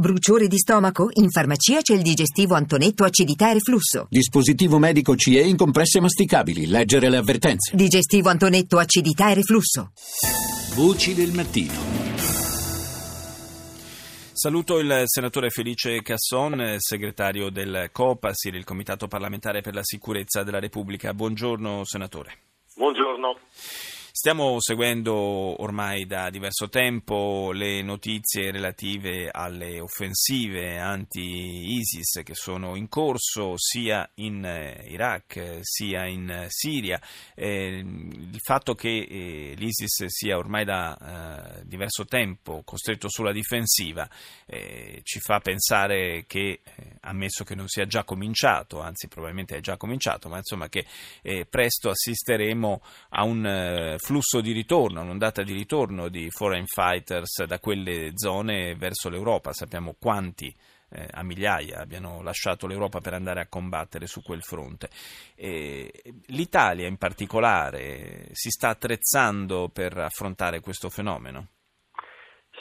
Bruciore di stomaco? In farmacia c'è il digestivo Antonetto acidità e reflusso. Dispositivo medico CE in compresse masticabili. Leggere le avvertenze. Digestivo Antonetto acidità e reflusso. Voci del mattino. Saluto il senatore Felice Casson, segretario del COPASIR, il Comitato parlamentare per la sicurezza della Repubblica. Buongiorno senatore. Buongiorno. Stiamo seguendo ormai da diverso tempo le notizie relative alle offensive anti-ISIS che sono in corso sia in eh, Iraq sia in Siria. Eh, il fatto che eh, l'ISIS sia ormai da eh, diverso tempo costretto sulla difensiva eh, ci fa pensare che, eh, ammesso che non sia già cominciato, anzi probabilmente è già cominciato, ma insomma che presto assisteremo a un flusso di ritorno, un'ondata di ritorno di foreign fighters da quelle zone verso l'Europa. Sappiamo quanti eh, a migliaia abbiano lasciato l'Europa per andare a combattere su quel fronte. E L'Italia in particolare si sta attrezzando per affrontare questo fenomeno?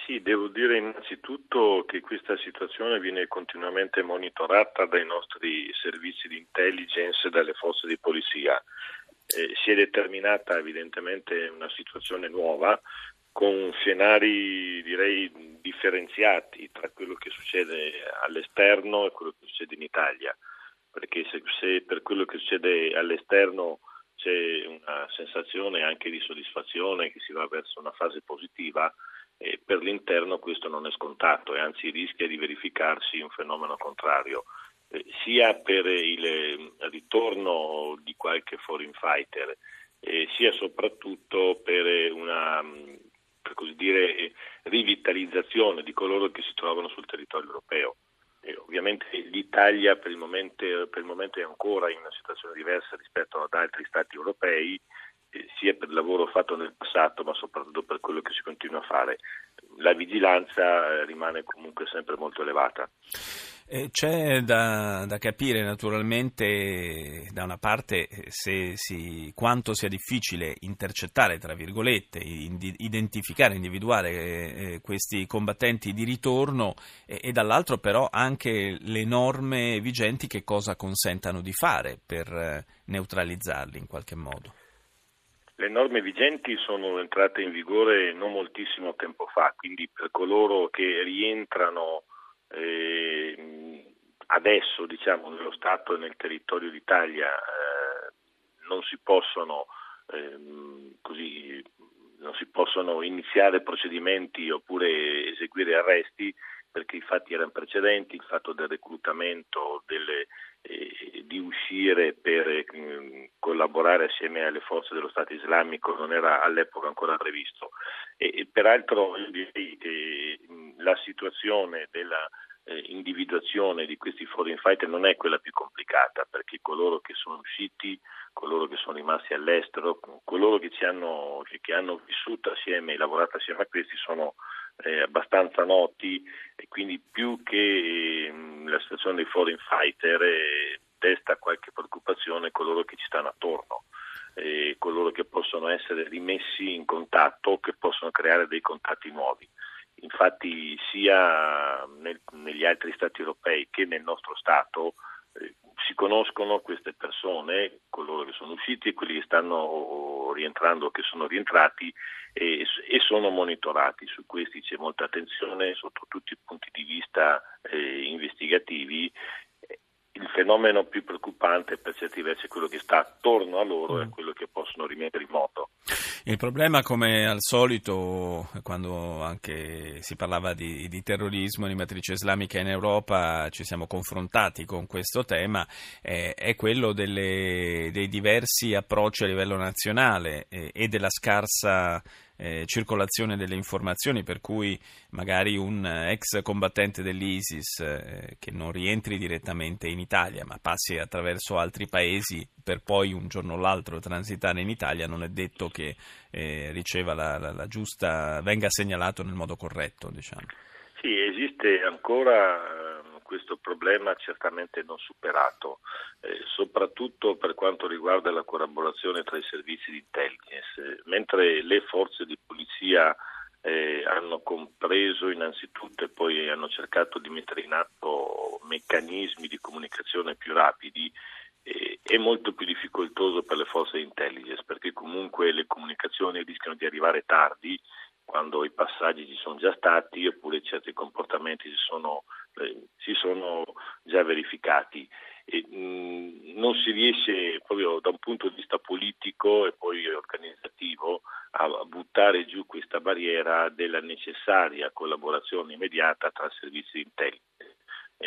Sì, devo dire innanzitutto che questa situazione viene continuamente monitorata dai nostri servizi di intelligence e dalle forze di polizia eh, si è determinata evidentemente una situazione nuova con scenari direi differenziati tra quello che succede all'esterno e quello che succede in Italia, perché se, se per quello che succede all'esterno c'è una sensazione anche di soddisfazione che si va verso una fase positiva, e per l'interno questo non è scontato e anzi rischia di verificarsi un fenomeno contrario. Eh, sia per il eh, ritorno di qualche foreign fighter, eh, sia soprattutto per una per così dire, rivitalizzazione di coloro che si trovano sul territorio europeo. E ovviamente l'Italia per il, momento, per il, momento, è ancora in una situazione diversa rispetto ad altri Stati europei, eh, sia per il lavoro fatto nel passato, ma soprattutto per quello che si continua a fare. La vigilanza rimane comunque sempre molto elevata. Eh, c'è da, da, capire naturalmente da una parte si, quanto sia difficile intercettare, tra virgolette, identificare, individuare eh, questi combattenti di ritorno e, e, dall'altro però anche le norme vigenti che cosa consentano di fare per eh, neutralizzarli in qualche modo. Le norme vigenti sono entrate in vigore non moltissimo tempo fa, quindi per coloro che rientrano eh, adesso diciamo, nello Stato e nel territorio d'Italia eh, non si possono ehm, così, non si possono iniziare procedimenti oppure eseguire arresti perché i fatti erano precedenti, il fatto del reclutamento, delle, eh, di uscire per eh, collaborare assieme alle forze dello Stato islamico non era all'epoca ancora previsto. E, e peraltro direi che la situazione della eh, individuazione di questi foreign fighter non è quella più complicata perché coloro che sono usciti, coloro che sono rimasti all'estero, coloro che, hanno, che hanno, vissuto assieme e lavorato assieme a questi sono eh, abbastanza noti e quindi più che eh, la situazione dei foreign fighter eh, desta qualche preoccupazione coloro che ci stanno attorno. coloro che possono essere rimessi in contatto che possono creare dei contatti nuovi. Infatti sia negli altri Stati europei che nel nostro Stato eh, si conoscono queste persone, coloro che sono usciti e quelli che stanno rientrando o che sono rientrati e, e, sono monitorati. Su questi c'è molta attenzione sotto tutti i punti di vista eh, investigativi il fenomeno più preoccupante per certi versi è quello che sta attorno a loro e mm. quello che possono rimettere in moto. Il problema, come al solito, quando anche si parlava di, di terrorismo di matrice islamica in Europa, ci siamo confrontati con questo tema, eh, è quello delle, dei diversi approcci a livello nazionale eh, e della scarsa eh, circolazione delle informazioni, per cui magari un ex combattente dell'ISIS eh, che non rientri direttamente in Italia, ma passi attraverso altri paesi per poi un giorno o l'altro transitare in Italia, non è detto che eh, riceva la, la, la giusta, venga segnalato nel modo corretto. Diciamo. Sì, esiste ancora questo problema certamente non superato, eh, soprattutto per quanto riguarda la collaborazione tra i servizi di intelligence. Mentre le forze di polizia eh, hanno compreso innanzitutto e poi hanno cercato di mettere in atto meccanismi di comunicazione più rapidi eh, è molto più difficoltoso per le forze di intelligence perché comunque le comunicazioni rischiano di arrivare tardi quando i passaggi ci sono già stati oppure certi comportamenti si sono, eh, si sono già verificati. E, mh, non si riesce proprio da un punto di vista politico e poi organizzativo a buttare giù questa barriera della necessaria collaborazione immediata tra servizi di intelligence.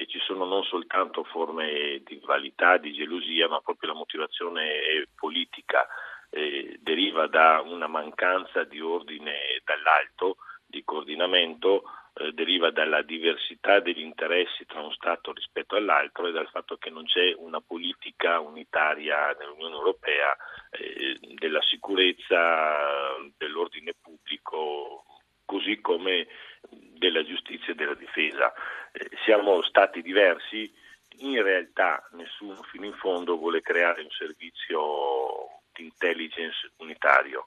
Ci sono non soltanto forme di rivalità, di gelosia, ma proprio la motivazione politica eh, deriva da una mancanza di ordine dall'alto, di coordinamento, eh, deriva dalla diversità degli interessi tra uno Stato rispetto all'altro e dal fatto che non c'è una politica unitaria nell'Unione Europea eh, della sicurezza, dell'ordine pubblico, così come della giustizia e della difesa. Eh, siamo stati diversi, in realtà nessuno fino in fondo vuole creare un servizio intelligence unitario.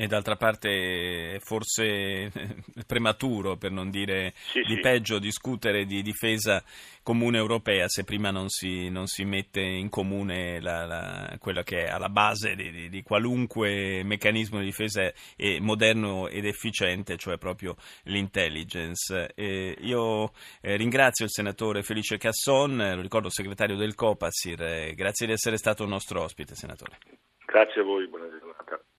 E d'altra parte è forse prematuro, per non dire sì, di sì. peggio, discutere di difesa comune europea se prima non si, non si mette in comune la, la, quella che è alla base di, di, qualunque meccanismo di difesa moderno ed efficiente, cioè proprio l'intelligence. Eh, io eh, ringrazio il senatore Felice Casson, lo ricordo segretario del Copasir, eh, grazie di essere stato nostro ospite, senatore. Grazie a voi, buona giornata.